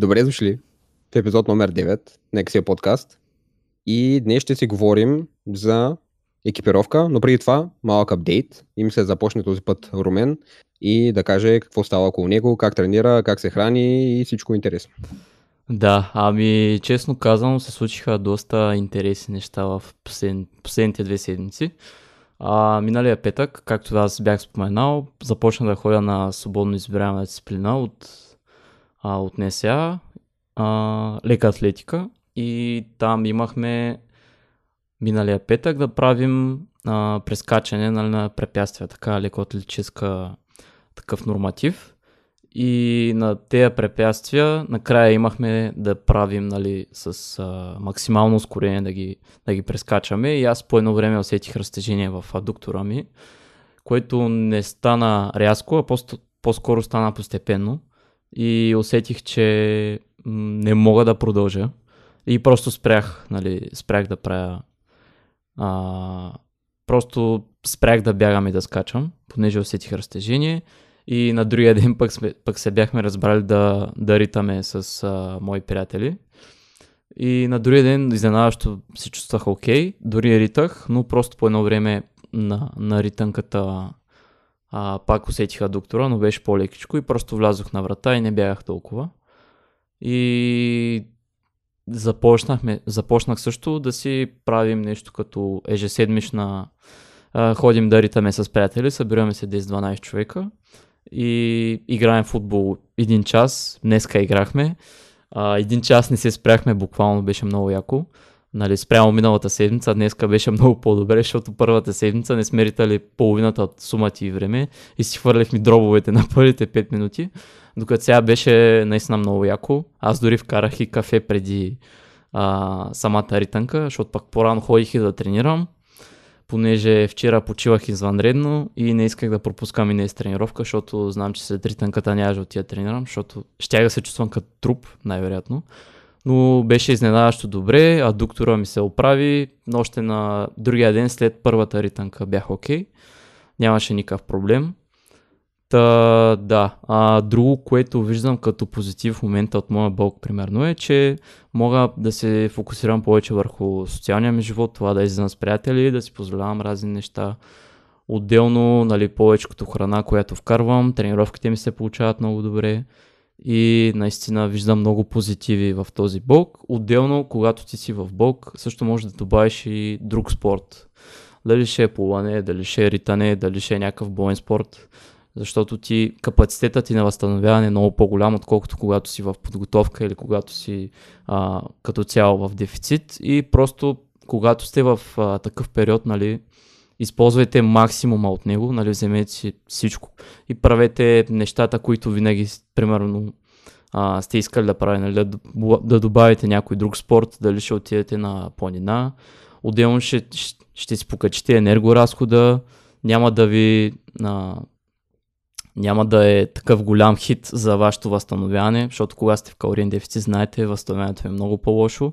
Добре дошли в епизод номер 9 на Excel подкаст. И днес ще си говорим за екипировка, но преди това малък апдейт и мисля да започне този път Румен и да каже какво става около него, как тренира, как се храни и всичко интересно. Да, ами честно казано се случиха доста интересни неща в послед... последните две седмици. А, миналия петък, както аз бях споменал, започна да ходя на свободно избираема дисциплина от, а, от НСА, а, лека атлетика и там имахме миналия петък да правим а, прескачане нали, на препятствия, така леко атлетическа такъв норматив. И на тези препятствия накрая имахме да правим нали, с а, максимално ускорение да ги, да ги прескачаме. И аз по едно време усетих разтежение в адуктора ми, което не стана рязко, а по-скоро стана постепенно. И усетих, че не мога да продължа. И просто спрях, нали, спрях да правя. А, просто спрях да бягам и да скачам, понеже усетих разтежение. И на другия ден пък, сме, пък се бяхме разбрали да, да ритаме с а, мои приятели. И на другия ден изненадващо се чувствах окей, дори ритах, но просто по едно време на, на ритънката а, пак усетиха доктора, но беше по-лекичко и просто влязох на врата и не бягах толкова. И започнахме, започнах също да си правим нещо като ежеседмична а, ходим да ритаме с приятели, събираме се 10-12 човека и играем футбол един час. Днеска играхме. А, един час не се спряхме, буквално беше много яко. Нали, спрямо миналата седмица, днеска беше много по-добре, защото първата седмица не сме ритали половината от сумата и време и си хвърляхме дробовете на първите 5 минути, докато сега беше наистина много яко. Аз дори вкарах и кафе преди а, самата ритънка, защото пък по-рано ходих и да тренирам понеже вчера почивах извънредно и не исках да пропускам и днес тренировка, защото знам, че след ритънката няма да отида тренирам, защото щях да се чувствам като труп, най-вероятно. Но беше изненадващо добре, а доктора ми се оправи, още на другия ден след първата ритънка бях окей. Okay. Нямаше никакъв проблем. Та, да, а, друго, което виждам като позитив в момента от моя бълг, примерно, е, че мога да се фокусирам повече върху социалния ми живот, това да излизам с приятели, да си позволявам разни неща. Отделно, нали, повече като храна, която вкарвам, тренировките ми се получават много добре и наистина виждам много позитиви в този бълг. Отделно, когато ти си в бълг, също може да добавиш и друг спорт. Дали ще е плуване, дали ще е ритане, дали ще е някакъв боен спорт защото ти капацитетът ти на възстановяване е много по-голям, отколкото когато си в подготовка или когато си а, като цяло в дефицит и просто когато сте в а, такъв период, нали, използвайте максимума от него, нали, вземете си всичко и правете нещата, които винаги, примерно, а, сте искали да правите, нали, да, да добавите някой друг спорт, дали ще отидете на планина, отделно ще, ще, ще си покачите енергоразхода, няма да ви а, няма да е такъв голям хит за вашето възстановяване, защото кога сте в калориен дефицит, знаете, възстановяването е много по-лошо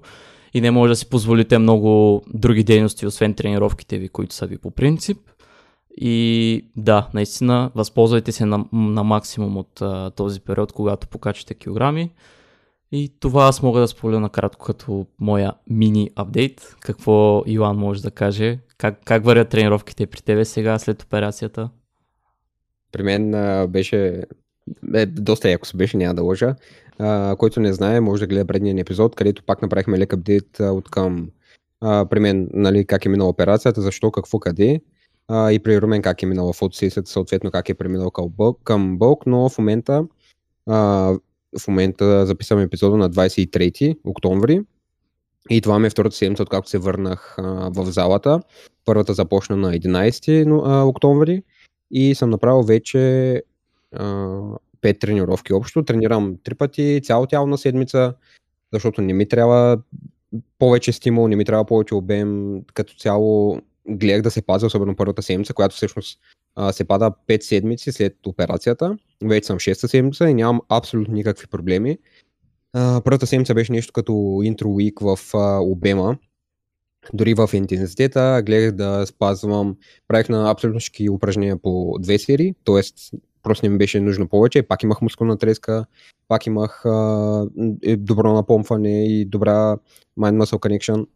и не може да си позволите много други дейности, освен тренировките ви, които са ви по принцип. И да, наистина, възползвайте се на, на максимум от а, този период, когато покачате килограми. И това аз мога да споделя накратко като моя мини апдейт. Какво Иван може да каже? Как, как вървят тренировките при тебе сега след операцията? При мен а, беше е, доста яко се беше, няма да лъжа. Който не знае, може да гледа предния епизод, където пак направихме лек апдейт от към а, при мен, нали, как е минала операцията, защо, какво, къде. А, и при Румен как е минала фотосесията, съответно как е преминал към Бълк, към Бълк но в момента а, в момента записвам епизода на 23 октомври и това ми е втората седмица, откакто се върнах а, в залата. Първата започна на 11 а, октомври и съм направил вече а, пет тренировки общо. Тренирам три пъти, цяло тяло на седмица, защото не ми трябва повече стимул, не ми трябва повече обем. Като цяло гледах да се пазя, особено първата седмица, която всъщност а, се пада 5 седмици след операцията. Вече съм 6 седмица и нямам абсолютно никакви проблеми. А, първата седмица беше нещо като интро уик в а, обема, дори в интензитета гледах да спазвам, правих на абсолютно всички упражнения по две серии, т.е. просто не ми беше нужно повече. Пак имах мускулна треска, пак имах а, добро напомпване и добра mind muscle connection.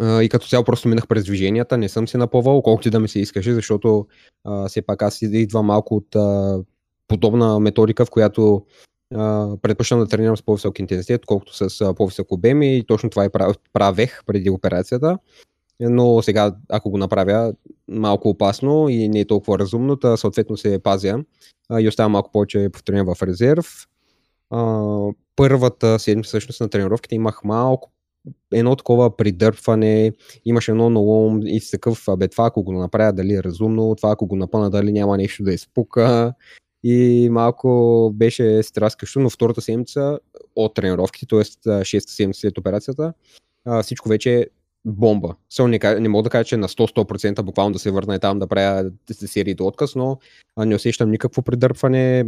А, и като цяло просто минах през движенията, не съм се напъвал, колкото да ми се искаше, защото а, все пак аз идвам малко от а, подобна методика, в която предпочитам да тренирам с по-висок интензитет, колкото с по-висок обем и точно това и правех преди операцията. Но сега, ако го направя, малко опасно и не е толкова разумно, та съответно се пазя и оставя малко повече повторения в резерв. Първата седмица всъщност на тренировките имах малко едно такова придърпване, имаше едно на ум и такъв, бе това ако го направя дали е разумно, това ако го напъна дали няма нещо да изпука и малко беше страскащо, но втората седмица от тренировките, т.е. 6 седмица след операцията, всичко вече бомба. So, не, не мога да кажа, че на 100-100% буквално да се върна и там да правя сериите отказ, но не усещам никакво придърпване.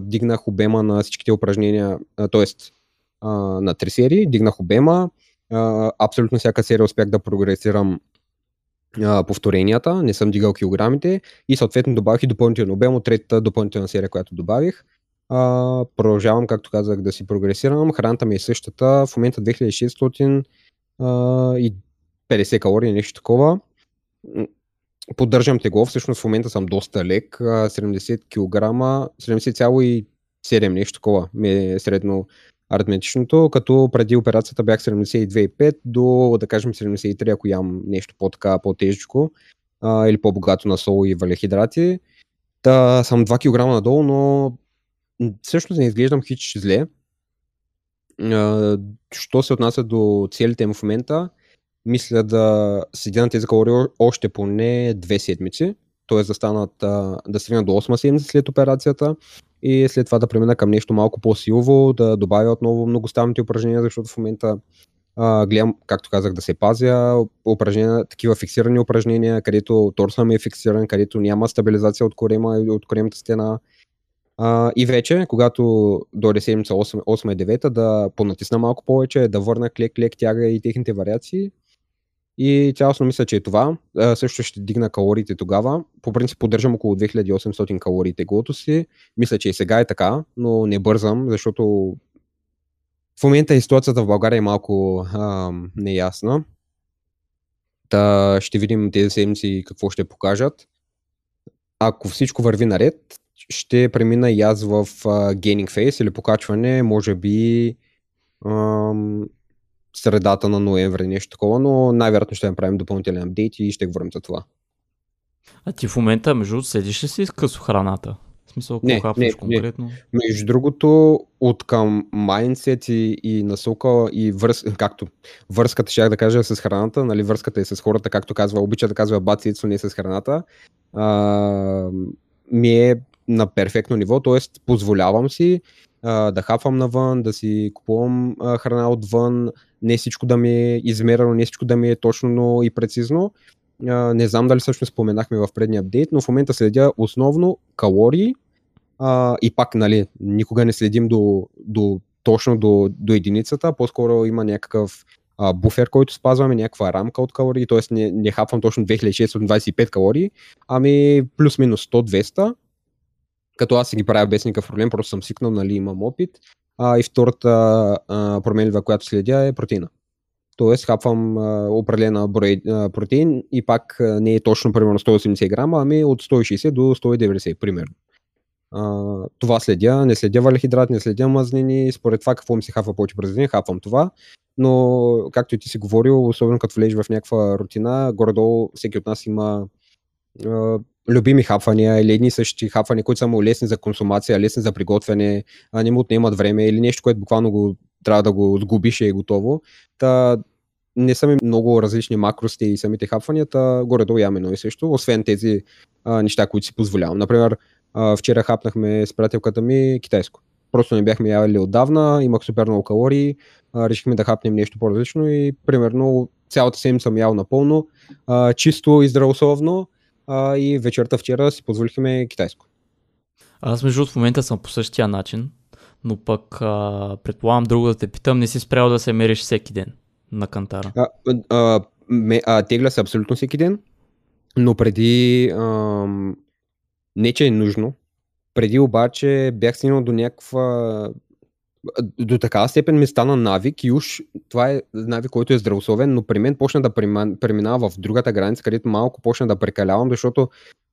Дигнах обема на всичките упражнения, т.е. на три серии, дигнах обема, абсолютно всяка серия успях да прогресирам повторенията, не съм дигал килограмите и съответно добавих и допълнително обем от третата допълнителна серия, която добавих. А, продължавам, както казах, да си прогресирам. Храната ми е същата. В момента 2600 а, и 50 калории, нещо такова. Поддържам тегло, всъщност в момента съм доста лек, 70 кг, 70,7 нещо такова ми е средно аритметичното, като преди операцията бях 72,5 до, да кажем, 73, ако ям нещо по-така, по-тежко а, или по-богато на сол и валехидрати. Та съм 2 кг надолу, но всъщност не изглеждам хич зле. А, що се отнася до целите в момента, мисля да седя на тези калории още поне две седмици, т.е. да станат, да стигна до 8 седмица след операцията и след това да премина към нещо малко по-силово, да добавя отново многоставните упражнения, защото в момента а, гледам, както казах, да се пазя упражнения, такива фиксирани упражнения, където торса ми е фиксиран, където няма стабилизация от корема или от коремната стена. А, и вече, когато дойде седмица 8, 8 и 9, да понатисна малко повече, да върна клек-клек тяга и техните вариации и цялостно мисля, че е това. А, също ще дигна калориите тогава. По принцип поддържам около 2800 калории теглото си. Мисля, че и сега е така, но не бързам, защото в момента и ситуацията в България е малко а, неясна. Та ще видим тези седмици какво ще покажат. Ако всичко върви наред, ще премина и аз в Gaining Phase или покачване, може би средата на ноември, нещо такова, но най-вероятно ще направим допълнителен апдейт и ще говорим за това. А ти в момента, между другото, следиш ли си с късо храната? В смисъл, не, не, конкретно? Не. Между другото, от към майндсет и, и насока и връз, както връзката, ще да кажа с храната, нали, връзката е с хората, както казва, обича да казва бацицо, не с храната, а, ми е на перфектно ниво, т.е. позволявам си да хапвам навън, да си купувам храна отвън, не всичко да ми е измерено, не всичко да ми е точно и прецизно. Не знам дали всъщност споменахме в предния апдейт, но в момента следя основно калории и пак, нали, никога не следим до, до точно до, до единицата, по-скоро има някакъв буфер, който спазваме, някаква рамка от калории, т.е. Не, не хапвам точно 2625 калории, ами плюс-минус 100-200, като аз си ги правя без никакъв проблем, просто съм свикнал, нали, имам опит. А, и втората а, променлива, която следя е протеина. Тоест, хапвам а, определена брой а, протеин и пак а, не е точно примерно 180 грама, ами от 160 до 190 примерно. А, това следя, не следя валихидрат, не следя мазнини, според това какво ми се хапва повече през ден, хапвам това, но както ти си говорил, особено като влезеш в някаква рутина, горе-долу всеки от нас има любими хапвания или едни същи хапвания, които са му лесни за консумация, лесни за приготвяне, а не му отнемат време или нещо, което буквално го, трябва да го сгубиш и е готово. Та, не са ми много различни макрости и самите хапванията, горе-долу ям едно и също, освен тези а, неща, които си позволявам. Например, а, вчера хапнахме с приятелката ми китайско. Просто не бяхме яли отдавна, имах супер много калории, а, решихме да хапнем нещо по-различно и примерно цялата седмица съм ял напълно, а, чисто и здравословно, а, и вечерта вчера си позволихме китайско. Аз между в момента съм по същия начин, но пък а, предполагам друго да те питам, не си спрял да се мериш всеки ден на кантара. А, а, ме, а, тегля се абсолютно всеки ден, но преди а, не че е нужно, преди обаче бях стигнал до някаква до такава степен ми стана навик и уж това е навик, който е здравословен, но при мен почна да преминава в другата граница, където малко почна да прекалявам, защото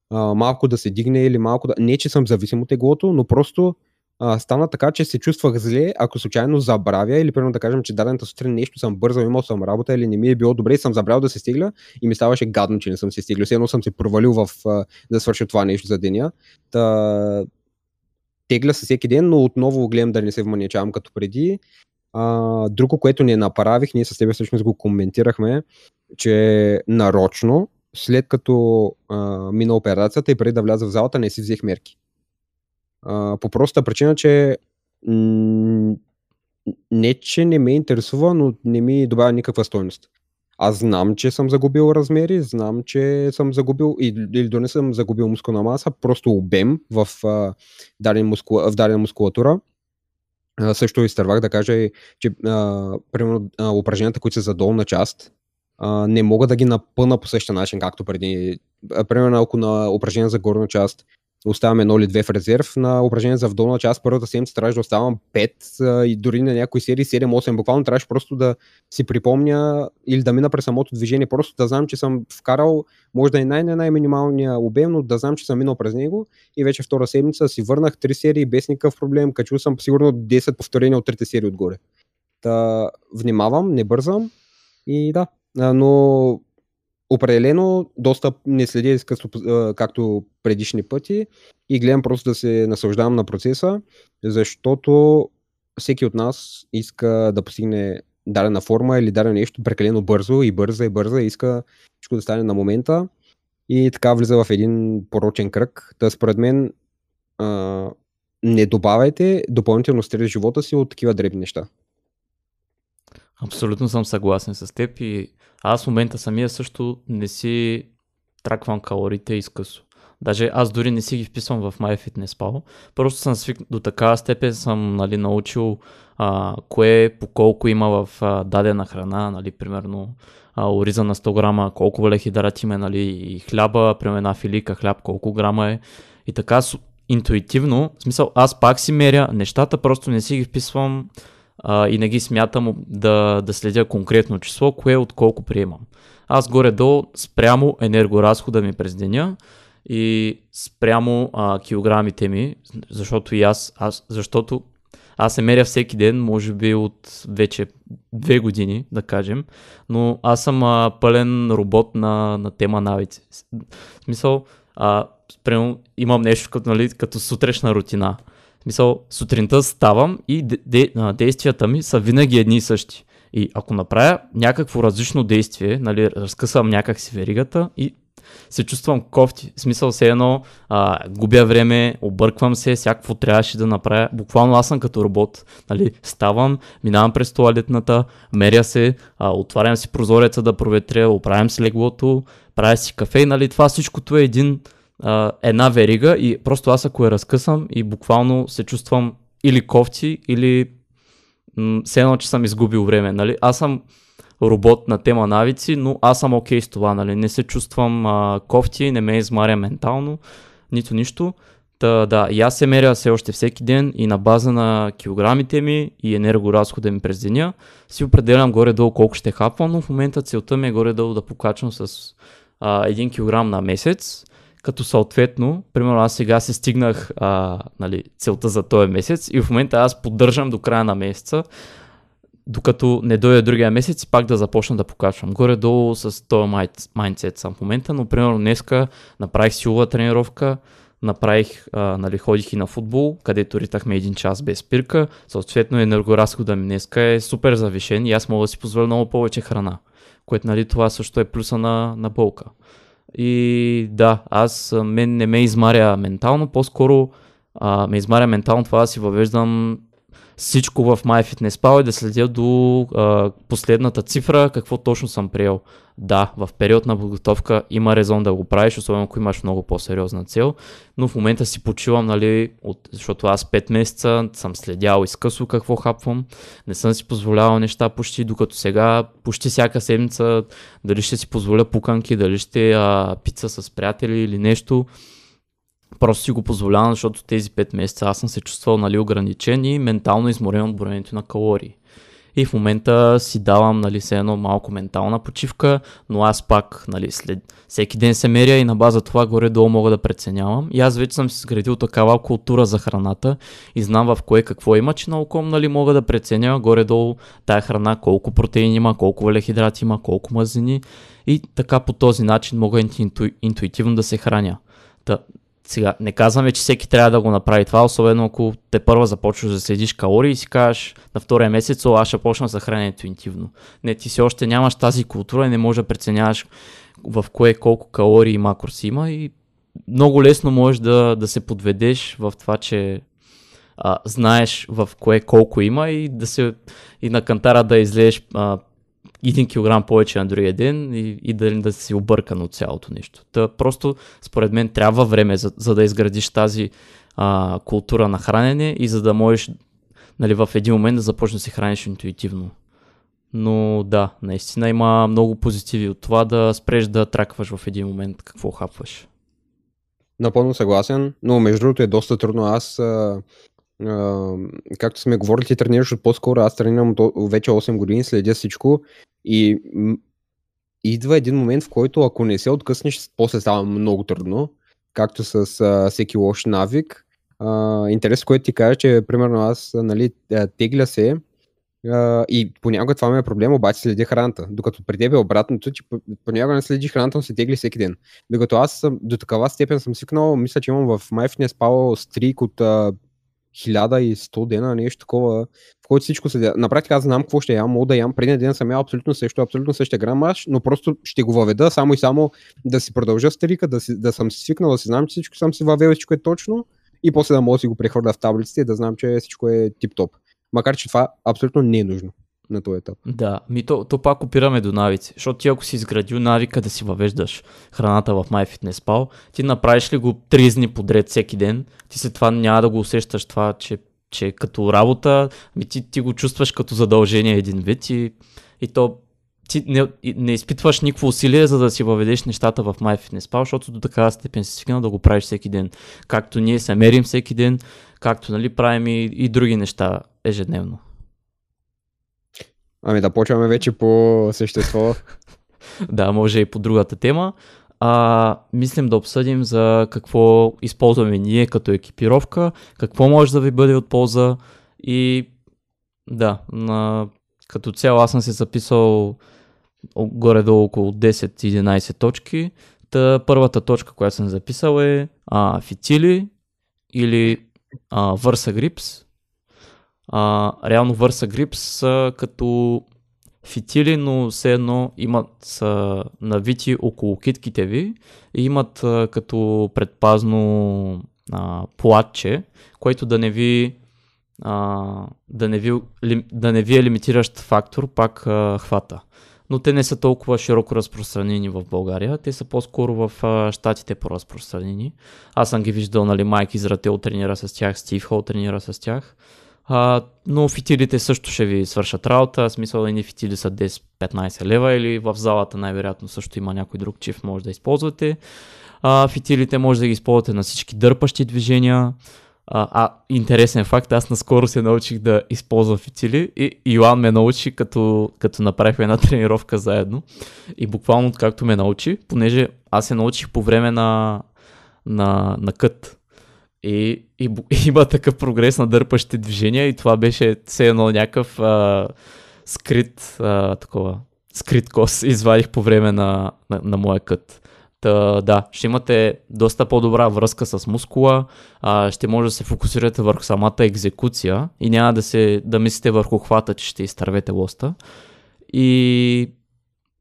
а, малко да се дигне или малко да... Не, че съм зависим от теглото, но просто а, стана така, че се чувствах зле, ако случайно забравя или примерно да кажем, че дадената сутрин нещо съм бързал, имал съм работа или не ми е било добре, съм забрал да се стигля и ми ставаше гадно, че не съм се стигля. Все едно съм се провалил в, а, да свърша това нещо за деня. Та, тегля се всеки ден, но отново гледам да не се вманячавам като преди. А, друго, което не направих, ние с тебе всъщност го коментирахме, че нарочно, след като а, мина операцията и преди да вляза в залата, не си взех мерки. А, по проста причина, че м- не, че не ме интересува, но не ми добавя никаква стойност. Аз знам, че съм загубил размери, знам, че съм загубил или да не съм загубил мускулна маса, просто обем в, а, даден мускул, в дадена мускулатура. А, също изтървах да кажа, че а, примерно а, упражненията, които са за долна част, а, не мога да ги напъна по същия начин, както преди. Примерно, ако на упражнение за горна част оставям едно или две в резерв. На упражнение за вдолна част първата седмица трябваше да оставам 5 и дори на някои серии 7-8. Буквално трябваше просто да си припомня или да мина през самото движение, просто да знам, че съм вкарал, може да е най-най-минималния обем, но да знам, че съм минал през него и вече втора седмица си върнах 3 серии без никакъв проблем, качил съм сигурно 10 повторения от трите серии отгоре. Та, внимавам, не бързам и да, но определено доста не следя както предишни пъти и гледам просто да се наслаждавам на процеса, защото всеки от нас иска да постигне дадена форма или дадено нещо прекалено бързо и бърза и бърза и иска всичко да стане на момента и така влиза в един порочен кръг. Та според мен а, не добавяйте допълнително стрес в живота си от такива дребни неща. Абсолютно съм съгласен с теб и аз в момента самия също не си траквам калориите изкъсо. Даже аз дори не си ги вписвам в MyFitnessPal. Просто съм свик... до такава степен съм нали, научил а, кое по колко има в а, дадена храна, нали, примерно а, ориза на 100 грама, колко въглехидрат има, нали, и хляба, примерно една филика хляб, колко грама е. И така интуитивно, в смисъл аз пак си меря нещата, просто не си ги вписвам а, и не ги смятам да, да следя конкретно число, кое от колко приемам. Аз горе-долу спрямо енергоразхода ми през деня и спрямо а, килограмите ми, защото и аз, аз, защото аз се меря всеки ден, може би от вече две години, да кажем, но аз съм а, пълен робот на, на тема навици. В смисъл, а, спрямо, имам нещо като, нали, като сутрешна рутина. Мисъл, сутринта ставам и де, де, действията ми са винаги едни и същи. И ако направя някакво различно действие, нали, разкъсвам някак си веригата и се чувствам кофти. Смисъл се едно, а, губя време, обърквам се, всякакво трябваше да направя. Буквално аз съм като робот. Нали, ставам, минавам през туалетната, меря се, а, отварям си прозореца да проветря, оправям си леглото, правя си кафе нали, това всичкото е един една верига и просто аз ако я разкъсам и буквално се чувствам или кофти, или м- все едно, че съм изгубил време. Нали? Аз съм робот на тема навици, но аз съм окей okay с това. Нали? Не се чувствам а, кофти, не ме измаря ментално, нито нищо. Та, да, и аз се меря все още всеки ден и на база на килограмите ми и енергоразхода ми през деня си определям горе-долу колко ще хапвам, но в момента целта ми е горе-долу да покачвам с а, 1 кг на месец като съответно, примерно аз сега се стигнах а, нали, целта за този месец и в момента аз поддържам до края на месеца, докато не дойде другия месец и пак да започна да покачвам. Горе-долу с този майндсет съм в момента, но примерно днеска направих силова тренировка, направих, а, нали, ходих и на футбол, където ритахме един час без спирка, съответно енергоразхода ми днеска е супер завишен и аз мога да си позволя много повече храна, което нали, това също е плюса на, на болка. И да, аз мен не ме измаря ментално, по-скоро а, ме измаря ментално това да си въвеждам всичко в MyFitnessPal и да следя до а, последната цифра, какво точно съм приел. Да, в период на подготовка има резон да го правиш, особено ако имаш много по-сериозна цел, но в момента си почивам, нали, от, защото аз 5 месеца съм следял изкъсно какво хапвам, не съм си позволявал неща почти, докато сега почти всяка седмица дали ще си позволя пуканки, дали ще а, пица с приятели или нещо, Просто си го позволявам, защото тези 5 месеца аз съм се чувствал нали, ограничен и ментално изморен от броенето на калории. И в момента си давам нали, се едно малко ментална почивка, но аз пак нали, след всеки ден се меря и на база това горе-долу мога да преценявам. И аз вече съм си сградил такава култура за храната и знам в кое какво има, че на оком нали, мога да преценя горе-долу тая храна, колко протеини има, колко въглехидрати има, колко мазнини и така по този начин мога инту, интуитивно да се храня. Та, сега, не казваме, че всеки трябва да го направи това, особено ако те първа започваш да следиш калории и си кажеш на втория месец, аз ще почна за храненето интивно. Не, ти си още нямаш тази култура и не можеш да преценяваш в кое колко калории и макроси има и много лесно можеш да, да се подведеш в това, че а, знаеш в кое колко има и да се и на кантара да излезеш 1 кг повече другия ден и, и да, да си объркан от цялото нещо. Та просто, според мен, трябва време, за, за да изградиш тази а, култура на хранене и за да можеш нали, в един момент да започнеш да се храниш интуитивно. Но да, наистина има много позитиви от това да спреш да тракваш в един момент какво хапваш. Напълно съгласен, но между другото е доста трудно. Аз, а, както сме говорили, ти тренираш от по-скоро, аз тренирам вече 8 години, следя всичко и идва един момент, в който ако не се откъснеш, после става много трудно, както с а, всеки лош навик. А, интерес, което ти кажа, че примерно аз нали, тегля се а, и понякога това ми е проблем, обаче следя храната. Докато при теб е обратното, че понякога не следиш храната, но се тегли всеки ден. Докато аз съм, до такава степен съм свикнал, мисля, че имам в MyFitnessPal стрик от а, 1100 дена, нещо такова, в който всичко се... На практика аз знам какво ще ям, мога да ям. Преди ден съм ял абсолютно също, абсолютно същия грамаж, но просто ще го въведа само и само да си продължа старика, да, си, да съм си свикнал, да си знам, че всичко съм си въвел, всичко е точно и после да мога да си го прехвърля в таблиците и да знам, че всичко е тип-топ. Макар, че това абсолютно не е нужно на този етап. Да, ми то, то пак опираме до навици, защото ти ако си изградил навика да си въвеждаш храната в MyFitnessPal, ти направиш ли го 3 дни подред всеки ден, ти се това няма да го усещаш това, че, че като работа, ми ти, ти го чувстваш като задължение един вид и, и то ти не, не изпитваш никакво усилие, за да си въведеш нещата в MyFitnessPal, защото до такава степен си свикнал да го правиш всеки ден. Както ние се мерим всеки ден, както нали, правим и, и други неща ежедневно. Ами да почваме вече по същество. да, може и по другата тема. А, мислим да обсъдим за какво използваме ние като екипировка, какво може да ви бъде от полза и да, на, като цяло аз съм се записал горе-долу около 10-11 точки. Та първата точка, която съм записал е а, фитили или а, Versa Grips. А, реално Versa Grips са като фитили, но все едно имат са навити около китките ви и имат а, като предпазно а, платче, което да не ви а, да, не ви, да не ви е лимитиращ фактор пак а, хвата но те не са толкова широко разпространени в България. Те са по-скоро в а, щатите по-разпространени. Аз съм ги виждал, нали, Майк Изрател тренира с тях, Стив Хол тренира с тях. А, но фитилите също ще ви свършат работа. Смисъл едни фитили са 10-15 лева или в залата най-вероятно също има някой друг чиф, може да използвате. А, фитилите може да ги използвате на всички дърпащи движения. А, а, интересен факт, аз наскоро се научих да използвам фитили и Йоан ме научи, като, като направихме една тренировка заедно. И буквално както ме научи, понеже аз се научих по време на, на, на кът. И, и, и има такъв прогрес на дърпащите движения и това беше все едно някакъв а, скрит, а, такова, скрит кос извадих по време на, на, на моя кът. Та, да, ще имате доста по-добра връзка с мускула, а, ще може да се фокусирате върху самата екзекуция и няма да, се, да мислите върху хвата, че ще изтървете лоста. И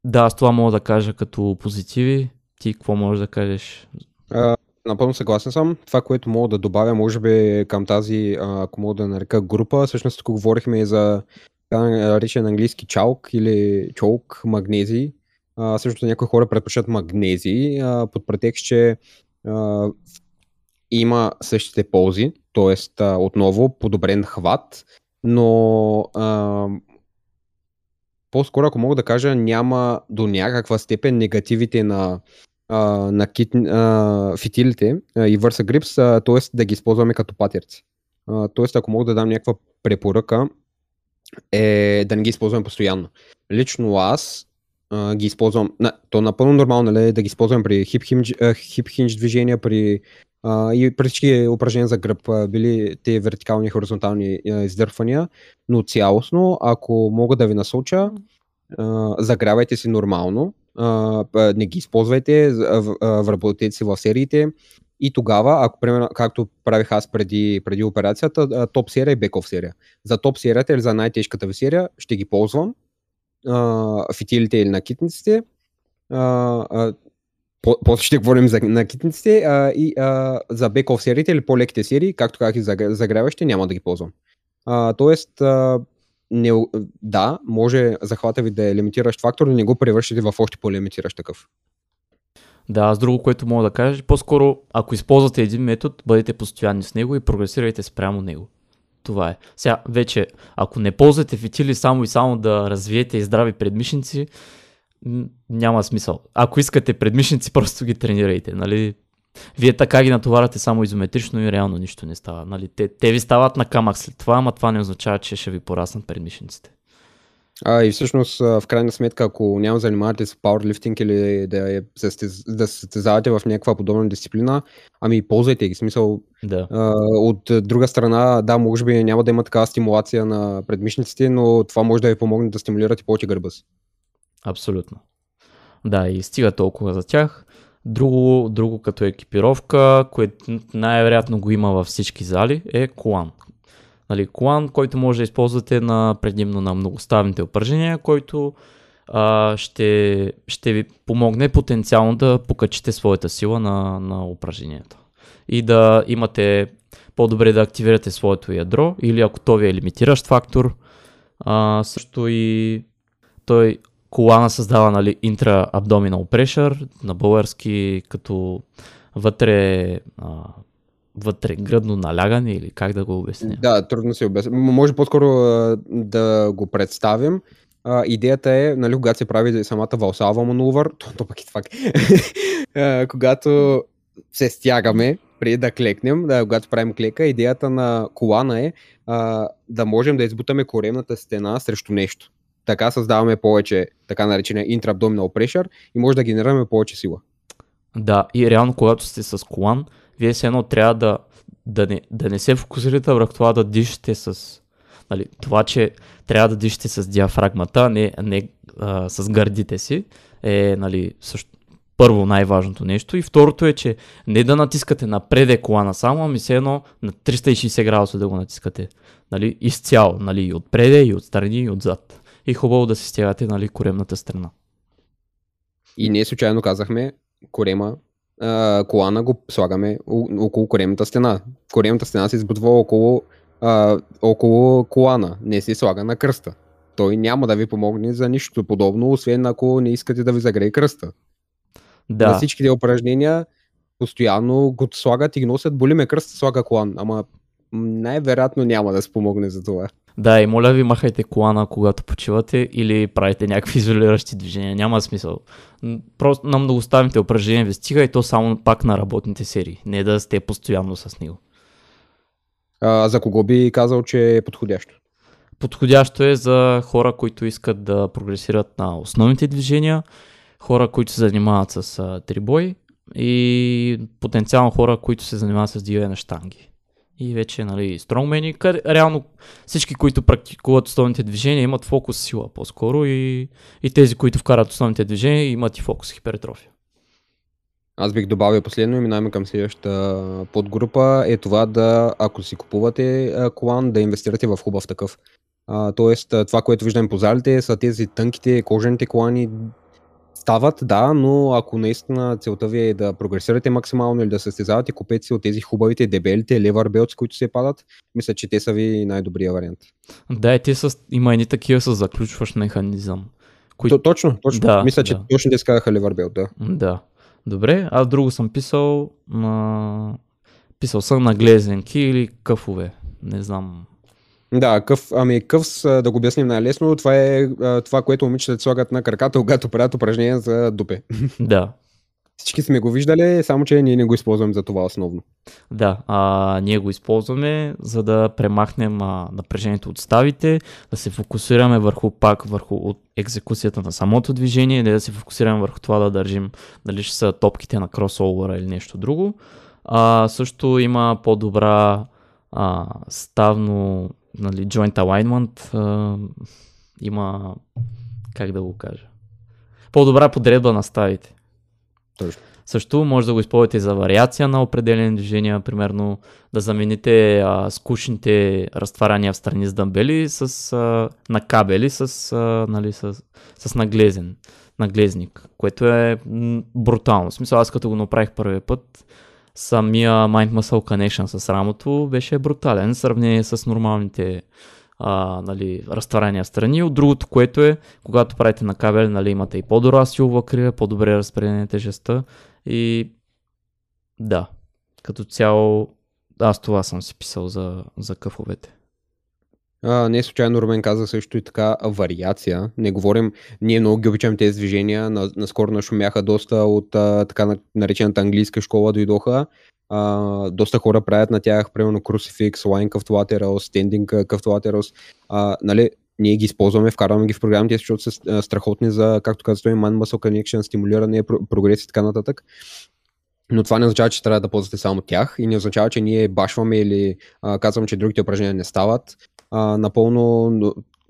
да, с това мога да кажа като позитиви. Ти какво можеш да кажеш? А, напълно съгласен съм. Това, което мога да добавя, може би към тази, ако мога да нарека група, всъщност тук говорихме и за наречен английски чалк или чолк магнези, а, също някои хора предпочитат магнези а, под претекст, че има същите ползи, т.е. отново подобрен хват, но по-скоро, ако мога да кажа, няма до някаква степен негативите на на кит, а, фитилите а, и върса грипс, т.е. да ги използваме като патерци. Т.е. ако мога да дам някаква препоръка, е да не ги използваме постоянно. Лично аз а, ги използвам, на, то напълно нормално нали, да ги използвам при хип хинж, хип хинж движения, при а, и при всички упражнения за гръб, а, били те вертикални и хоризонтални а, издърпвания, но цялостно, ако мога да ви насоча, а, загрявайте си нормално, а, не ги използвайте, вработете си в сериите и тогава, ако примерно, както правих аз преди, преди операцията, топ серия и беков серия. За топ серията или за най-тежката ви серия ще ги ползвам, а, фитилите или накитниците, а, а, после ще говорим за накитниците а, и а, за беков сериите или по-леките серии, както как и загряващи, няма да ги ползвам. А, тоест, а, не, да, може захвата ви да е лимитиращ фактор, но не го превръщате в още по-лимитиращ такъв. Да, аз друго, което мога да кажа, по-скоро, ако използвате един метод, бъдете постоянни с него и прогресирайте спрямо него. Това е. Сега, вече, ако не ползвате фитили само и само да развиете здрави предмишници, няма смисъл. Ако искате предмишници, просто ги тренирайте. Нали? Вие така ги натоваряте само изометрично и реално нищо не става. Нали? Те, те ви стават на камък след това, ама това не означава, че ще ви пораснат предмишниците. А, и всъщност, в крайна сметка, ако няма занимавате с пауърлифтинг или да, е, да се състезавате в някаква подобна дисциплина, ами ползвайте ги. Смисъл, да. а, от друга страна, да, може би няма да има такава стимулация на предмишниците, но това може да ви помогне да стимулирате повече гърба си. Абсолютно. Да, и стига толкова за тях. Друго, друго като екипировка, което най-вероятно го има във всички зали, е колан. Нали, колан, който може да използвате на, предимно на многоставните упражнения, който а, ще, ще ви помогне потенциално да покачите своята сила на, на упражнението. И да имате по-добре да активирате своето ядро или ако то ви е лимитиращ фактор, а, също и той колана създава нали, intra-abdominal pressure, на български като вътре, а, вътре гръдно налягане или как да го обясня? Да, трудно се обясня. Може по-скоро а, да го представим. А, идеята е, нали, когато се прави самата валсалва манувър, то, то пък и това, когато се стягаме, преди да клекнем, да, когато правим клека, идеята на колана е а, да можем да избутаме коремната стена срещу нещо. Така създаваме повече така наречения intra-abdominal pressure и може да генерираме повече сила. Да, и реално когато сте с колан, вие се едно трябва да, да, не, да не се фокусирате върху това да дишате с... Нали, това, че трябва да дишате с диафрагмата, не, не а, с гърдите си, е нали, също, първо най-важното нещо. И второто е, че не да натискате напред колана само, ами се едно на 360 градуса да го натискате. Нали, изцяло, нали, и отпреде, и отстрани, и отзад и хубаво да се стягате нали, коремната страна. И ние случайно казахме корема, а, колана го слагаме около коремната стена. Коремната стена се избутва около, а, около колана, не се слага на кръста. Той няма да ви помогне за нищо подобно, освен ако не искате да ви загрее кръста. Да. На всичките упражнения постоянно го слагат и носят, боли ме кръст, слага колан, ама най-вероятно няма да спомогне за това. Да, и моля ви, махайте колана, когато почивате или правите някакви изолиращи движения. Няма смисъл. Просто на многоставните упражнения ви стига и то само пак на работните серии. Не да сте постоянно с него. А, за кого би казал, че е подходящо? Подходящо е за хора, които искат да прогресират на основните движения, хора, които се занимават с трибой и потенциално хора, които се занимават с диване на штанги и вече нали, стронгмени. Реално всички, които практикуват основните движения, имат фокус сила по-скоро и, и тези, които вкарат основните движения, имат и фокус хипертрофия. Аз бих добавил последно и минаваме към следващата подгрупа е това да, ако си купувате колан, да инвестирате в хубав такъв. Тоест, това, което виждаме по залите, са тези тънките кожените колани, стават, да, но ако наистина целта ви е да прогресирате максимално или да състезавате, купете си от тези хубавите, дебелите, левър белци, които се падат. Мисля, че те са ви най-добрия вариант. Да, и те са, има едни такива с заключващ механизъм. Кои... То, точно, точно. Да, Мисля, че да. точно те сказаха левър белт, да. Да. Добре, аз друго съм писал на... Писал съм на глезенки или къфове. Не знам да, къв, ами къв, да го обясним най-лесно, това е това, което момичетата слагат на краката, когато правят упражнения за дупе. Да. Всички сме го виждали, само че ние не го използваме за това основно. Да, а, ние го използваме, за да премахнем а, напрежението от ставите, да се фокусираме върху пак върху от екзекуцията на самото движение, не да се фокусираме върху това да държим дали ще са топките на кросовъра или нещо друго. А, също има по-добра а, ставно нали, joint alignment, а, има как да го кажа, по-добра подредба на ставите. Точно. Също може да го използвате за вариация на определени движения, примерно да замените а, скучните разтваряния в страни с дъмбели с, а, на кабели с, а, нали, с, с наглезен, наглезник, което е брутално. В смисъл, аз като го направих първия път, самия Mind Muscle Connection с рамото беше брутален в сравнение с нормалните а, нали, разтваряния страни. От другото, което е, когато правите на кабел, нали, имате и по-добра силова крива, по-добре разпределение тежестта и да, като цяло аз това съм си писал за, за къфовете. А, не случайно Румен каза също и така вариация. Не говорим, ние много ги обичаме тези движения. Наскоро нашумяха доста от а, така наречената английска школа дойдоха. А, доста хора правят на тях, примерно Crucifix, Line Cuffed Laterals, Standing Cuffed Laterals. А, нали, ние ги използваме, вкарваме ги в програмите, защото са страхотни за, както казваме, Man Muscle Connection, стимулиране, прогрес и така нататък. Но това не означава, че трябва да ползвате само тях и не означава, че ние башваме или а, казвам, че другите упражнения не стават. А, напълно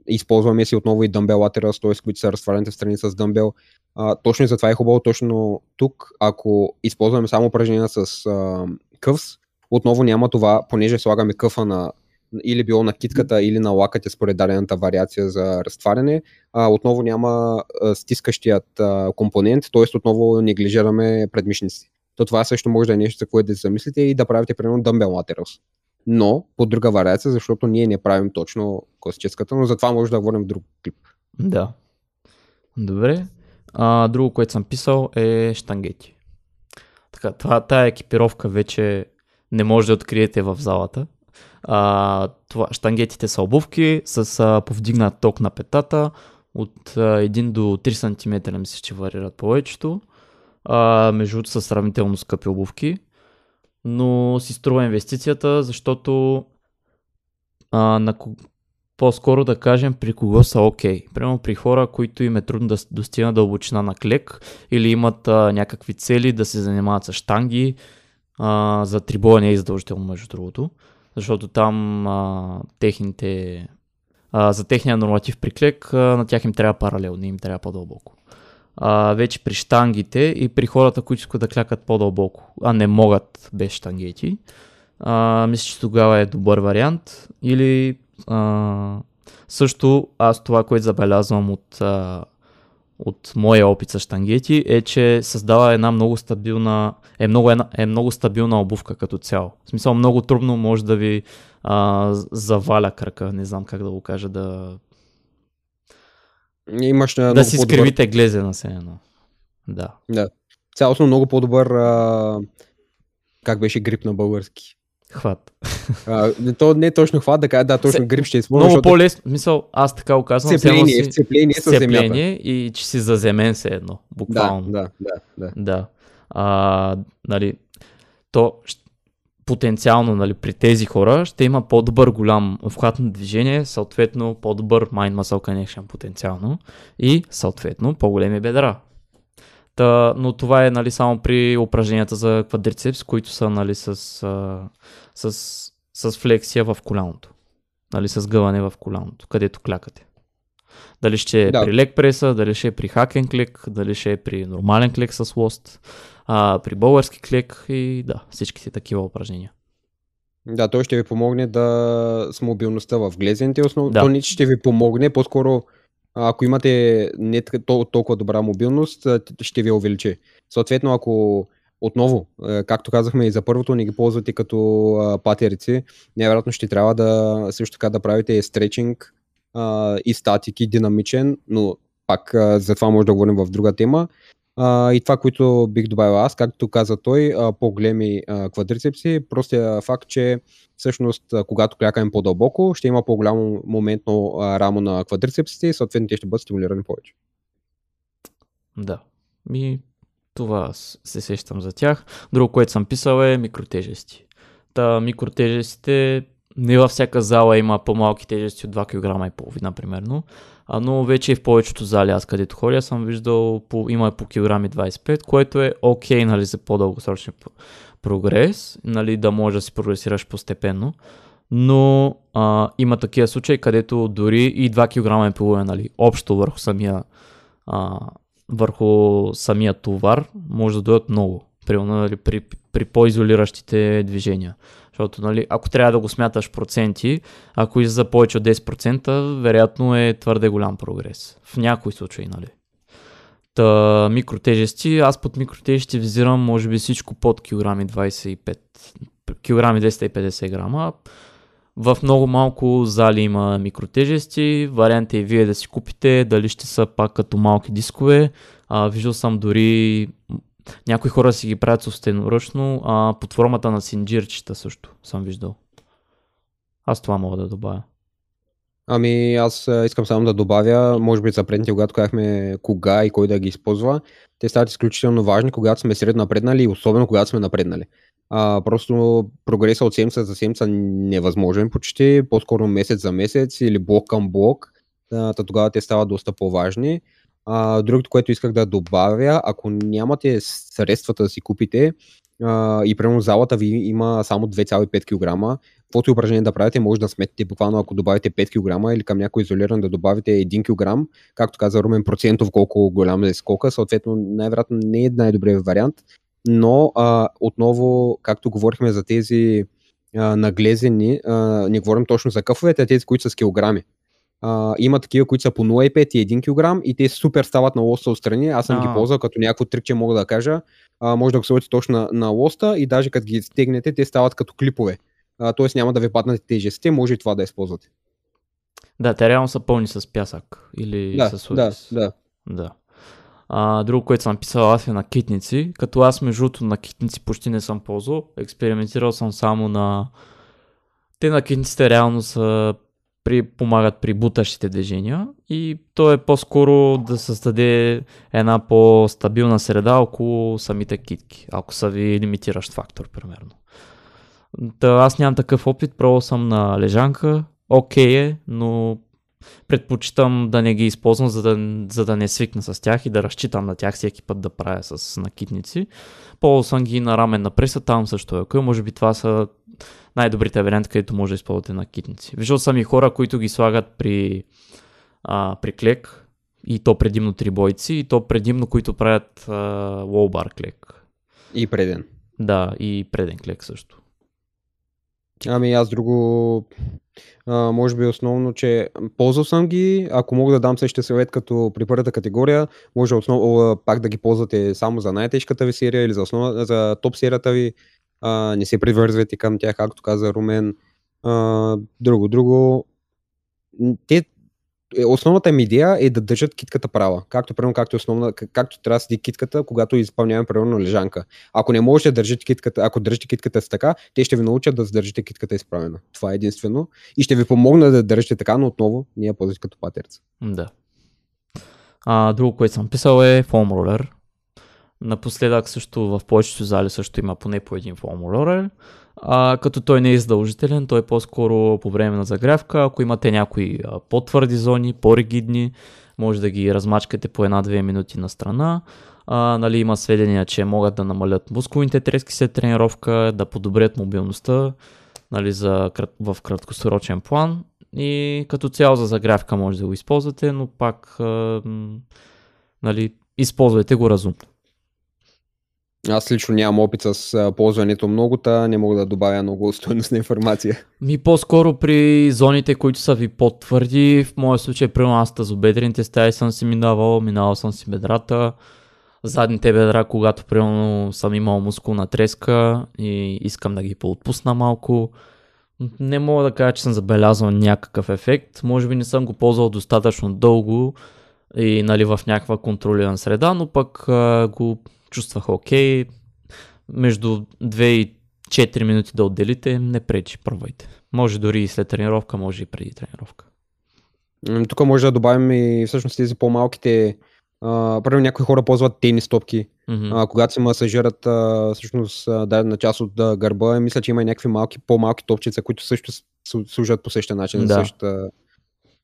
използваме си отново и дъмбел laterals, т.е. които са разтварените страни с дъмбел. А, точно и затова е хубаво точно тук, ако използваме само упражнения с а, къвс, отново няма това, понеже слагаме къфа на или било на китката, или на лакътя според дадената вариация за разтваряне, а, отново няма а, стискащият а, компонент, т.е. отново неглижираме предмишници. То това също може да е нещо, за което да се замислите и да правите примерно dumbbell laterals. Но по друга вариация, защото ние не правим точно класическата, но затова може да говорим в друг клип. Да. Добре. А, друго, което съм писал е штангети. Така, това, тая екипировка вече не може да откриете в залата. А, това, штангетите са обувки с а, повдигнат ток на петата от а, 1 до 3 см, мисля, че варират повечето. А, между другото са сравнително скъпи обувки, но си струва инвестицията, защото а, на, по-скоро да кажем при кого са окей. Okay. Примерно при хора, които им е трудно да достигнат дълбочина на клек или имат а, някакви цели да се занимават с штанги, а, за трибола не е задължително между другото, защото там а, техните, а, за техния норматив при клек а, на тях им трябва паралел, не им трябва по-дълбоко. А, вече при штангите и при хората, които искат да клякат по-дълбоко, а не могат без штангети, а, мисля, че тогава е добър вариант. Или а, също аз това, което забелязвам от, а, от моя опит с штангети е, че създава една много стабилна, е много, една, е много стабилна обувка като цяло. В смисъл много трудно може да ви а, заваля кръка, не знам как да го кажа, да... Имаш да си по-добър... скривите глезе на едно. Да. Да. Цялостно много по-добър а... как беше грип на български? Хват. А, то не е точно хват, да кажа, да, точно грип ще използвам. Много защото... по-лесно, мисъл, аз така го казвам. Сцепление, си... сцепление, сцепление и че си заземен се едно, буквално. Да, да, да. да. А, нали, то потенциално нали, при тези хора ще има по-добър голям вхват на движение, съответно по-добър mind muscle connection потенциално и съответно по-големи бедра. Та, но това е нали, само при упражненията за квадрицепс, които са нали, с, с, с флексия в коляното. Нали, с гъване в коляното, където клякате. Дали ще е да. при лек преса, дали ще е при хакен клек, дали ще е при нормален клек с лост, а, при български клек и да, всичките такива упражнения. Да, той ще ви помогне да с мобилността в глезените основно. Да. То ще ви помогне, по-скоро ако имате не толкова добра мобилност, ще ви увеличи. Съответно, ако отново, както казахме и за първото, не ги ползвате като патерици, невероятно ще трябва да също така да правите стречинг и статик и динамичен, но пак за това може да говорим в друга тема. А, и това, което бих добавил аз, както каза той, а, по-големи а, квадрицепси, простия факт, че всъщност, когато клякаме по-дълбоко, ще има по-голямо моментно а, рамо на квадрицепсите и съответно те ще бъдат стимулирани повече. Да. Ми, Това се сещам за тях. Друго, което съм писал е микротежести. Та микротежестите не във всяка зала има по-малки тежести от 2 кг и половина, примерно. А, но вече и в повечето зали, аз където ходя, съм виждал, по, има по килограми 25, което е окей, okay, нали, за по-дългосрочен прогрес, нали, да можеш да си прогресираш постепенно. Но а, има такива случаи, където дори и 2 кг и половина, нали, общо върху самия, а, върху самия товар, може да дойдат много. Примерно нали, при, при по-изолиращите движения. Защото, нали, ако трябва да го смяташ проценти, ако излиза повече от 10%, вероятно е твърде голям прогрес. В някои случаи, нали. Та, микротежести, аз под микротежести визирам, може би всичко под килограми 25, килограми 250 грама. В много малко зали има микротежести. Вариант е вие да си купите, дали ще са пак като малки дискове. А, виждал съм дори някои хора си ги правят собственоръчно, а под формата на синджирчета също съм виждал. Аз това мога да добавя. Ами аз искам само да добавя, може би за предните, когато казахме кога и кой да ги използва, те стават изключително важни, когато сме средно напреднали и особено когато сме напреднали. А, просто прогреса от седмица за седмица невъзможен почти, по-скоро месец за месец или блок към блок, а, тогава те стават доста по-важни. А, другото, което исках да добавя, ако нямате средствата да си купите а, и примерно залата ви има само 2,5 кг, каквото упражнение да правите, може да сметите буквално ако добавите 5 кг или към някой изолиран да добавите 1 кг, както каза Румен процентов колко голям е скока, съответно най-вероятно не е най-добрият вариант, но а, отново, както говорихме за тези а, наглезени, а, не говорим точно за къфовете, а тези, които са с килограми. Има такива, които са по 0,5 и 1 кг и те супер стават на лоста отстрани. Аз съм а. ги ползвал като някакво трикче, мога да кажа. Uh, може да го сложите точно на, на лоста и даже като ги стегнете, те стават като клипове. Тоест няма да ви паднат тежестите, може и това да използвате. Да, те реално са пълни с пясък или да, с Да, да. да. А, друго, което съм писал аз е на китници, като аз между на китници почти не съм ползвал. Експериментирал съм само на... Те на китниците реално са при, помагат при бутащите движения и то е по-скоро да създаде една по-стабилна среда около самите китки, ако са ви лимитиращ фактор, примерно. Та, аз нямам такъв опит, пробвал съм на лежанка, окей е, но предпочитам да не ги използвам, за да, за да не свикна с тях и да разчитам на тях всеки път да правя с накитници. Ползвал съм ги на рамен на преса, там също е. Може би това са най-добрите варианти, където може да използвате накитници. Виждал съм и хора, които ги слагат при, а, при клек и то предимно трибойци и то предимно, които правят лоубар клек. И преден. Да, и преден клек също. Ами аз друго, а, може би основно, че ползвал съм ги, ако мога да дам същия съвет като при първата категория, може основно пак да ги ползвате само за най-тежката ви серия или за, основа, за топ серията ви, а, не се привързвайте към тях, както каза Румен. А, друго, друго, те е, основната ми идея е да държат китката права. Както, примерно, както, основна, както трябва да седи китката, когато изпълняваме примерно лежанка. Ако не можете да държите китката, ако държите китката си така, те ще ви научат да задържите китката изправена. Това е единствено. И ще ви помогна да държите така, но отново ние ползвате като патерца. Да. А, друго, което съм писал е foam roller. Напоследък също в повечето зали също има поне по един roller. А, като той не е задължителен, той е по-скоро по време на загрявка. Ако имате някои по-твърди зони, по-ригидни, може да ги размачкате по една-две минути на страна. А, нали, има сведения, че могат да намалят мускулните трески след тренировка, да подобрят мобилността нали, за, в краткосрочен план. И като цяло за загрявка може да го използвате, но пак а, нали, използвайте го разумно. Аз лично нямам опит с ползването много, та не мога да добавя много стоеностна информация. Ми по-скоро при зоните, които са ви по-твърди, в моя случай, при аз тазобедрените стаи съм си минавал, минавал съм си бедрата, задните бедра, когато примерно съм имал мускулна треска и искам да ги поотпусна малко. Не мога да кажа, че съм забелязал някакъв ефект. Може би не съм го ползвал достатъчно дълго и нали, в някаква контролирана среда, но пък а, го чувствах окей. Между 2 и 4 минути да отделите, не пречи, пробвайте. Може дори и след тренировка, може и преди тренировка. Тук може да добавим и всъщност тези по-малките примерно някои хора ползват тенис топки, Мгм. а, когато се масажират а, всъщност дадена част от а, гърба. Мисля, че има и някакви малки, по-малки топчица, които също служат по същия начин, Да. същата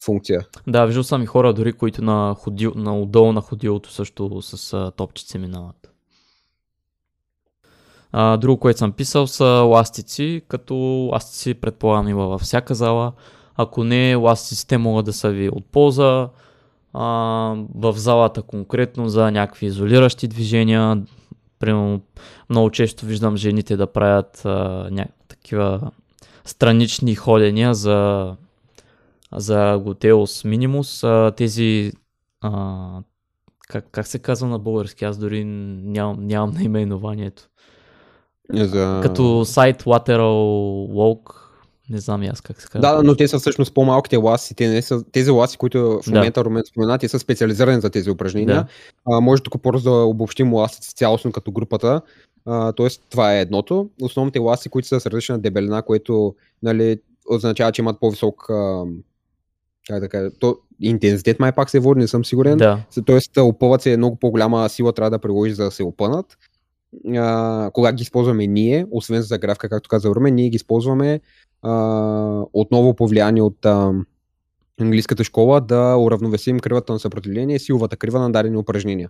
функция. Да, виждал съм и хора дори, които на, ходил, на отдолу на ходилото също с а, топчици минават. А, друго, което съм писал са ластици, като ластици предполагам има във всяка зала. Ако не, ластиците могат да са ви от полза а, в залата конкретно за някакви изолиращи движения. Примерно, много често виждам жените да правят а, такива странични ходения за за Готеус Минимус. А, тези а, как, как се казва на български? Аз дори нямам, нямам наименованието. За... Като сайт Lateral Walk, не знам аз как се казва. Да, но те са всъщност по-малките ласи. Те не са, тези ласи, които в Да. момента Румен спомена, те са специализирани за тези упражнения. Да. А, може тук просто да обобщим ластици цялостно като групата. А, тоест, това е едното. Основните ласи, които са с различна дебелина, което нали, означава, че имат по-висок а, как да кажа, то, интензитет май пак се води, не съм сигурен. Да, Тоест, опъват се много по-голяма сила, трябва да приложиш, за да се опънат. А, когато ги използваме ние, освен за графика, както каза Румен, ние ги използваме а, отново по влияние от а, английската школа да уравновесим кривата на съпротивление и силовата крива на дадени упражнения.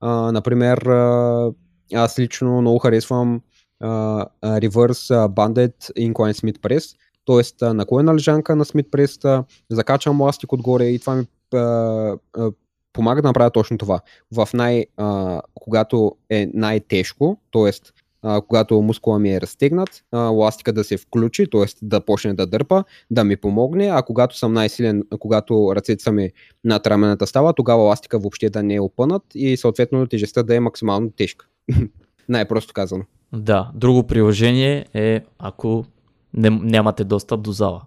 А, например, а, аз лично много харесвам а, Reverse Banded Incline Smith Press, т.е. наклонена лежанка на Smith Press, закачам ластик отгоре и това ми а, а, помага да направя точно това. В най, а, когато е най-тежко, т.е. когато мускула ми е разтегнат, а, ластика да се включи, т.е. да почне да дърпа, да ми помогне, а когато съм най-силен, когато ръцете са ми над рамената става, тогава ластика въобще да не е опънат и съответно тежестта да е максимално тежка. Най-просто казано. да. Друго приложение е ако не, нямате достъп до зала.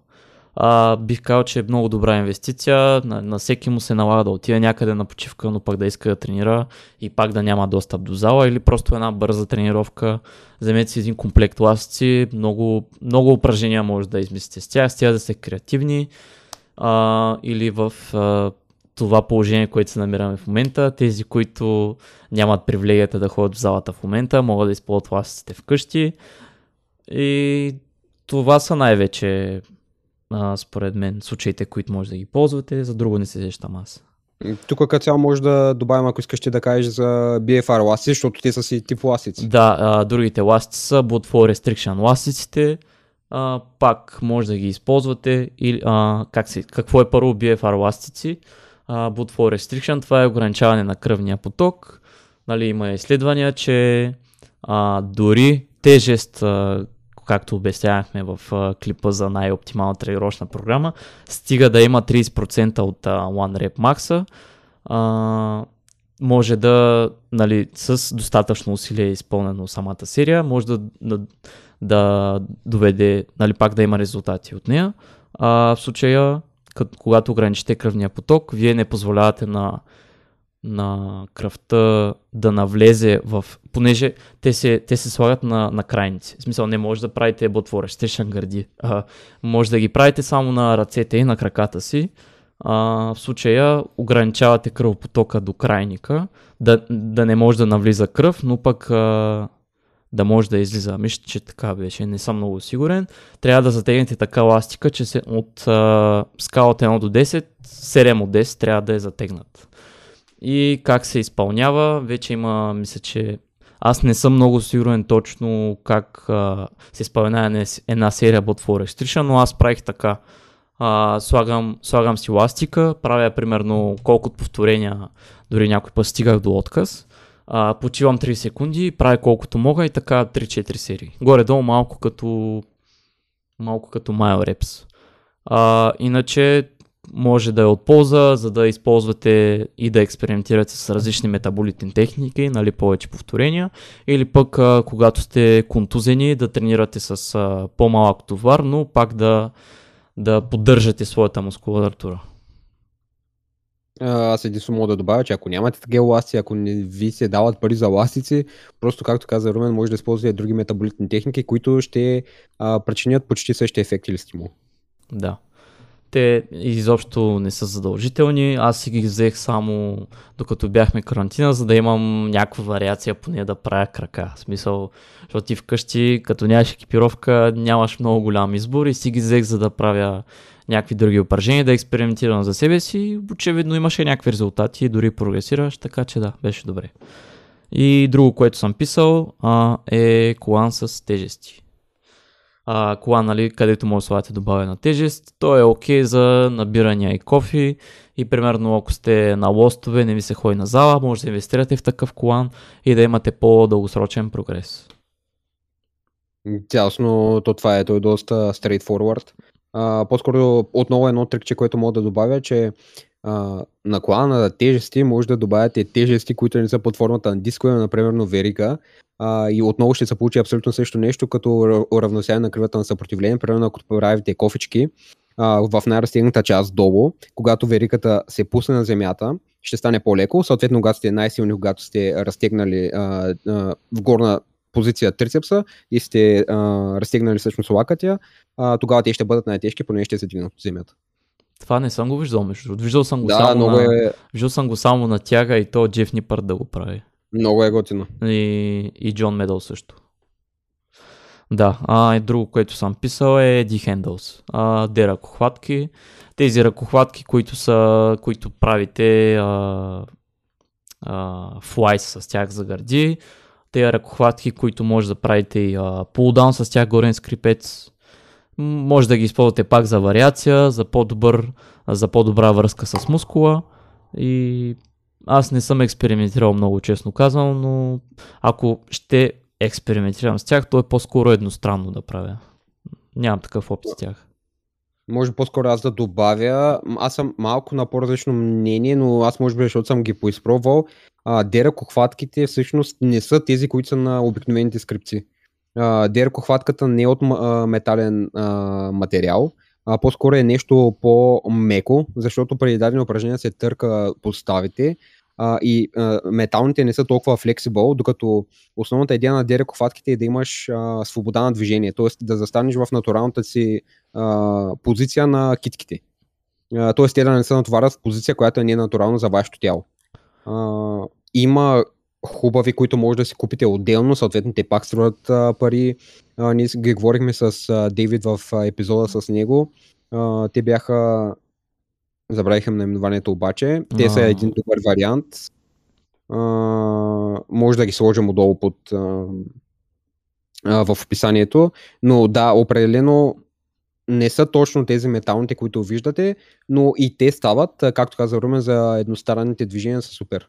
А, бих казал, че е много добра инвестиция. На, на всеки му се налага да отиде някъде на почивка, но пък да иска да тренира и пак да няма достъп до зала или просто една бърза тренировка. Вземете си един комплект ластици, много, много упражнения може да измислите с тях, с тях да сте креативни а, или в а, това положение, което се намираме в момента. Тези, които нямат привилегията да ходят в залата в момента, могат да използват ластиците вкъщи. И това са най-вече а, според мен случаите, които може да ги ползвате, за друго не се сещам аз. Тук като цяло може да добавим, ако искаш ти да кажеш за BFR ластици, защото те са си тип ластици. Да, а, другите ластици са Boot for Restriction ластиците, а, пак може да ги използвате. Или, а, как се, какво е първо BFR ластици? А, Boot for Restriction, това е ограничаване на кръвния поток. Нали, има изследвания, че а, дори тежест, а, както обяснявахме в клипа за най-оптимална тренировъчна програма, стига да има 30% от One Rep Max, може да, нали, с достатъчно усилие изпълнено самата серия, може да, да, да доведе, нали, пак да има резултати от нея. А в случая, кът, когато ограничите кръвния поток, вие не позволявате на, на кръвта да навлезе в... Понеже те се, те се слагат на, на крайници. В смисъл, не може да правите ботворещ, те шангърди. А, може да ги правите само на ръцете и на краката си. А, в случая ограничавате кръвопотока до крайника, да, да не може да навлиза кръв, но пък а, да може да излиза. Мисля, че така беше, не съм много сигурен. Трябва да затегнете така ластика, че се, от а, скала от 1 до 10, 7 от 10 трябва да е затегнат. И как се изпълнява, вече има, мисля, че аз не съм много сигурен точно как а, се изпълнява една- серия Bot for Restriction, но аз правих така. А, слагам, слагам си ластика, правя примерно колкото повторения, дори някой път стигах до отказ. А, почивам 3 секунди, правя колкото мога и така 3-4 серии. Горе-долу малко като малко като Mile Reps. А, иначе може да е от полза, за да използвате и да експериментирате с различни метаболитни техники, нали, повече повторения, или пък а, когато сте контузени да тренирате с а, по-малък товар, но пак да, да поддържате своята мускулатура. Аз единствено мога да добавя, че ако нямате такива ласти, ако не ви се дават пари за ластици, просто както каза Румен, може да използвате други метаболитни техники, които ще а, причинят почти същия ефект или стимул. Да. Те изобщо не са задължителни. Аз си ги взех само докато бяхме карантина, за да имам някаква вариация, поне да правя крака. В смисъл, защото ти вкъщи, като нямаш екипировка, нямаш много голям избор и си ги взех, за да правя някакви други упражнения, да експериментирам за себе си. Очевидно имаше някакви резултати и дори прогресираш, така че да, беше добре. И друго, което съм писал, а, е колан с тежести а, кола, нали, където може да слагате добавена тежест. То е окей okay за набирания и кофи и примерно ако сте на лостове, не ви се ходи на зала, може да инвестирате в такъв колан и да имате по-дългосрочен прогрес. Тясно, то това е, то е доста straightforward. А, по-скоро отново едно трикче, което мога да добавя, че а, на тежести може да добавяте тежести, които не са под формата на дискове, например на верига, а, и отново ще се получи абсолютно също нещо, като уравносяване на кривата на съпротивление. Примерно, ако правите кофички а, в най-разтегната част долу, когато вериката се пусне на земята, ще стане по-леко. Съответно, когато сте най-силни, когато сте разтегнали а, а, в горна позиция трицепса и сте а, разтегнали всъщност лакътя, а, тогава те ще бъдат най-тежки, поне ще се двигнат от земята. Това не съм го виждал, между другото. Виждал съм го, да, само на... е... виждал съм го само на тяга и то Джеф Нипърт да го прави. Много е готино. И, и Джон Медъл също. Да, а и друго, което съм писал е D-Handles. А, де ръкохватки. Тези ръкохватки, които са, които правите а, а, флайс с тях за гърди. Те ръкохватки, които може да правите и пулдаун с тях горен скрипец. Може да ги използвате пак за вариация, за, по-добър, за по-добра връзка с мускула и аз не съм експериментирал много, честно казвам, но ако ще експериментирам с тях, то е по-скоро едностранно да правя. Нямам такъв опит с тях. Може по-скоро аз да добавя. Аз съм малко на по-различно мнение, но аз може би, защото съм ги поизпробвал. Деракохватките всъщност не са тези, които са на обикновените скрипци. Деракохватката не е от метален материал, а по-скоро е нещо по-меко, защото при дадени упражнения се търка поставите и металните не са толкова флексибъл, докато основната идея на дерекохватките е да имаш свобода на движение, т.е. да застанеш в натуралната си позиция на китките. Т.е. те да не се натоварят в позиция, която не е натурална за вашето тяло. Има хубави, които може да си купите отделно, съответно те пак струват а, пари. А, ние ги говорихме с а, Дейвид в а, епизода с него. А, те бяха забравиха наименованието обаче. Те а... са един добър вариант. А, може да ги сложим отдолу под а, а, в описанието. Но да, определено не са точно тези металните, които виждате, но и те стават, както каза Румен, за едностранните движения са супер.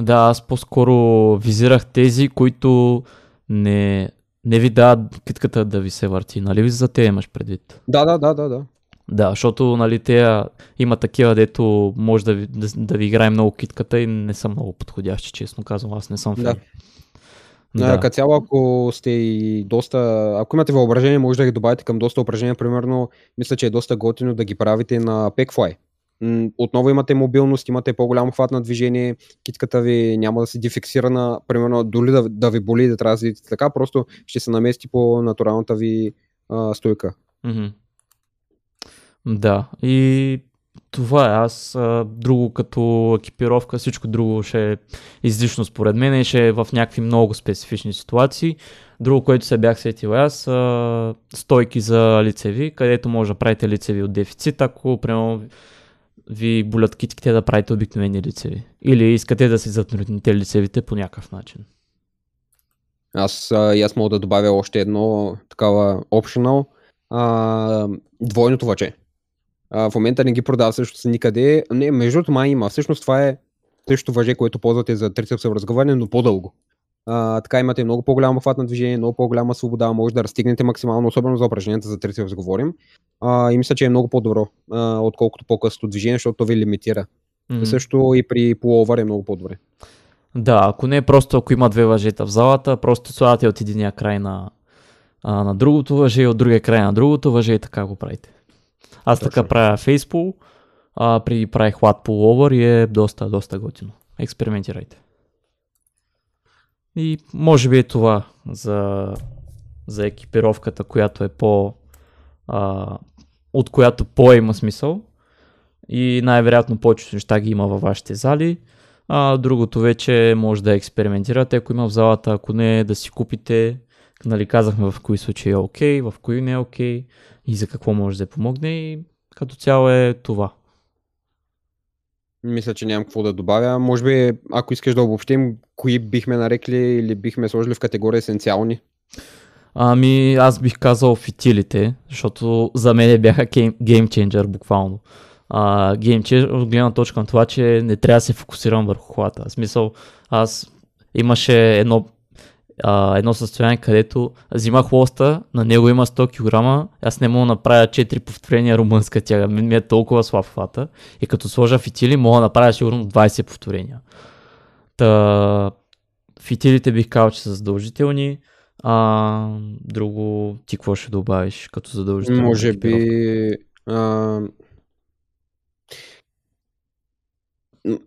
Да, аз по-скоро визирах тези, които не, не ви дават китката да ви се върти, нали? За те имаш предвид. Да, да, да, да, да. Да, защото нали, те има такива, дето може да ви, да, да ви играе много китката и не са много подходящи, честно казвам. Аз не съм фен. Да. Да. Като цяло, ако сте и доста, ако имате въображение, може да ги добавите към доста упражнения. Примерно, мисля, че е доста готино да ги правите на Packfly. Отново имате мобилност, имате по-голям хват на движение, китката ви няма да се дефиксирана, примерно дори да, да ви боли да трябва да седите така, просто ще се намести по натуралната ви а, стойка. Mm-hmm. Да, и това е. Аз а, друго като екипировка, всичко друго ще е излишно според мен и ще е в някакви много специфични ситуации. Друго, което се бях сетил аз, а, стойки за лицеви, където може да правите лицеви от дефицит, ако примерно ви болят китките да правите обикновени лицеви. Или искате да си затрудните лицевите по някакъв начин. Аз, а, аз мога да добавя още едно такава optional. А, двойното въче а, в момента не ги продава също никъде. Не, между другото май има. Всъщност това е същото въже, което ползвате за трицепсово разговаряне, но по-дълго. А, така имате много по-голяма хват на движение, много по-голяма свобода, може да разстигнете максимално, особено за упражненията за трицепс говорим. А, и мисля, че е много по-добро, а, отколкото по-късото движение, защото то ви лимитира. Mm-hmm. Също и при половър е много по-добре. Да, ако не е просто ако има две въжета в залата, просто слагате от единия край на, а, на другото въже и от другия край на другото въже и така го правите. Аз Точно. така правя фейспул, а при правих лад пуловър и е доста, доста готино. Експериментирайте. И може би е това за, за екипировката, която е по, а, от която по има смисъл и най-вероятно повечето неща ги има във вашите зали. А другото вече може да експериментирате, ако има в залата, ако не, да си купите. Нали, казахме в кои случаи е окей, okay, в кои не е окей okay, и за какво може да помогне и като цяло е това. Мисля, че нямам какво да добавя. Може би, ако искаш да обобщим, кои бихме нарекли или бихме сложили в категория есенциални? Ами, аз бих казал фитилите, защото за мен бяха геймченджер буквално. Геймченджер от гледна точка на това, че не трябва да се фокусирам върху хората. В смисъл, аз имаше едно а, едно състояние, където взимах лоста, на него има 100 кг, аз не мога да направя 4 повторения румънска тяга, ми е толкова слаб хвата. И като сложа фитили, мога да направя сигурно 20 повторения. Та, фитилите бих казал, че са задължителни. А, друго, ти какво ще добавиш като задължително? Може би... А,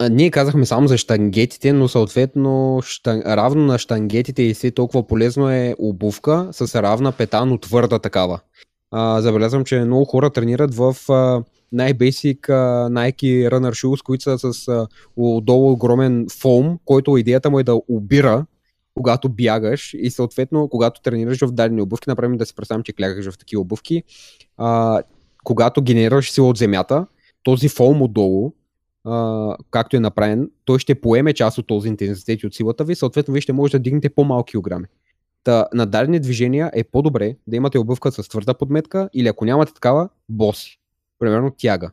ние казахме само за штангетите, но съответно штан... равно на штангетите и си толкова полезно е обувка с равна пета, но твърда такава. А, забелязвам, че много хора тренират в а, най-бейсик Nike Runner Shoes, които са с а, отдолу огромен фом, който идеята му е да обира когато бягаш и съответно когато тренираш в дадени обувки, направим да си представим, че клякаш в такива обувки, а, когато генерираш сила от земята, този фом отдолу както е направен, той ще поеме част от този интензитет и от силата ви, съответно вие ще можете да дигнете по-малки килограми. Та, на дадени движения е по-добре да имате обувка с твърда подметка или ако нямате такава, боси. Примерно тяга.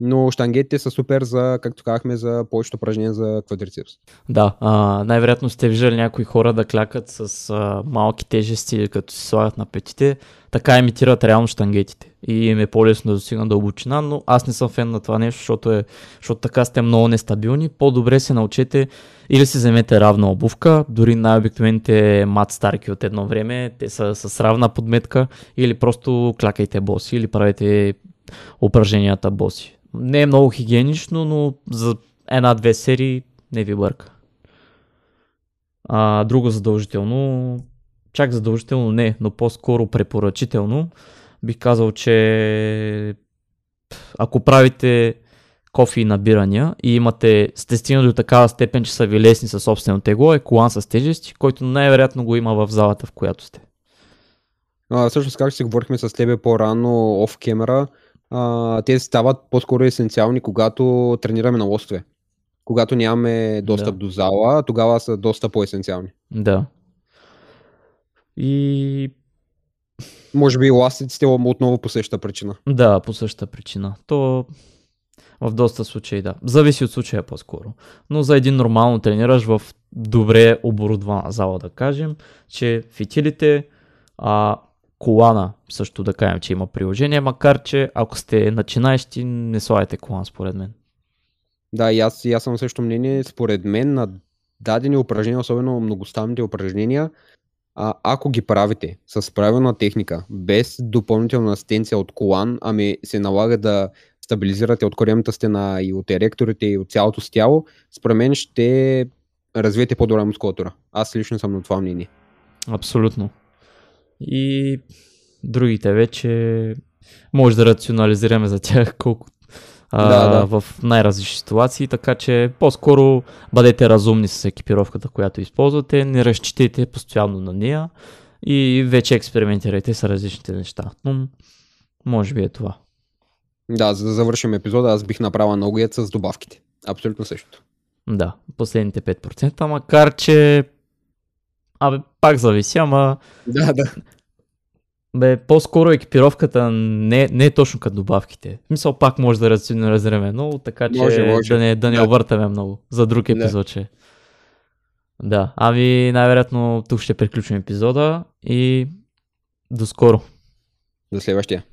Но штангетите са супер за, както казахме, за повечето упражнения за квадрицепс. Да, а, най-вероятно сте виждали някои хора да клякат с а, малки тежести, като си слагат на петите, така имитират реално штангетите. И им е по-лесно да достигнат дълбочина, но аз не съм фен на това нещо, защото, е, защото така сте много нестабилни. По-добре се научете или си вземете равна обувка, дори най-обикновените мат старки от едно време, те са с равна подметка, или просто клякайте боси, или правете упражненията боси. Не е много хигиенично, но за една-две серии не ви бърка. А, друго задължително, чак задължително не, но по-скоро препоръчително, бих казал, че ако правите кофи и набирания и имате, сте стигнали до такава степен, че са ви лесни със собствено тегло, е колан с тежести, който най-вероятно го има в залата, в която сте. А, всъщност, как си говорихме с тебе по-рано оф камера, а, те стават по-скоро есенциални, когато тренираме на лостове. Когато нямаме достъп да. до зала, тогава са доста по-есенциални. Да. И... Може би ластиците отново по същата причина. Да, по същата причина. То в доста случаи, да. Зависи от случая по-скоро. Но за един нормално тренираш в добре оборудвана зала, да кажем, че фитилите, а, колана също да кажем, че има приложение, макар че ако сте начинаещи, не слагайте колан според мен. Да, и аз, и аз съм също мнение. Според мен на дадени упражнения, особено многоставните упражнения, а, ако ги правите с правилна техника, без допълнителна асистенция от колан, ами се налага да стабилизирате от коремната стена и от еректорите и от цялото си тяло, според мен ще развиете по-добра мускулатура. Аз лично съм на това мнение. Абсолютно. И другите вече може да рационализираме за тях колко а, да, да. в най-различни ситуации, така че по-скоро бъдете разумни с екипировката, която използвате, не разчитайте постоянно на нея и вече експериментирайте с различните неща. Но може би е това. Да, за да завършим епизода, аз бих направил ногоят с добавките. Абсолютно също. Да, последните 5%, макар че Абе, пак зависи, ама... Да, да. Бе, по-скоро екипировката не, не е точно като добавките. Мисъл, пак може да рационализираме много, така че може, може. да не, да не да. объртаме много за друг епизод, да. че. Да, ами най-вероятно тук ще приключим епизода и до скоро. До следващия.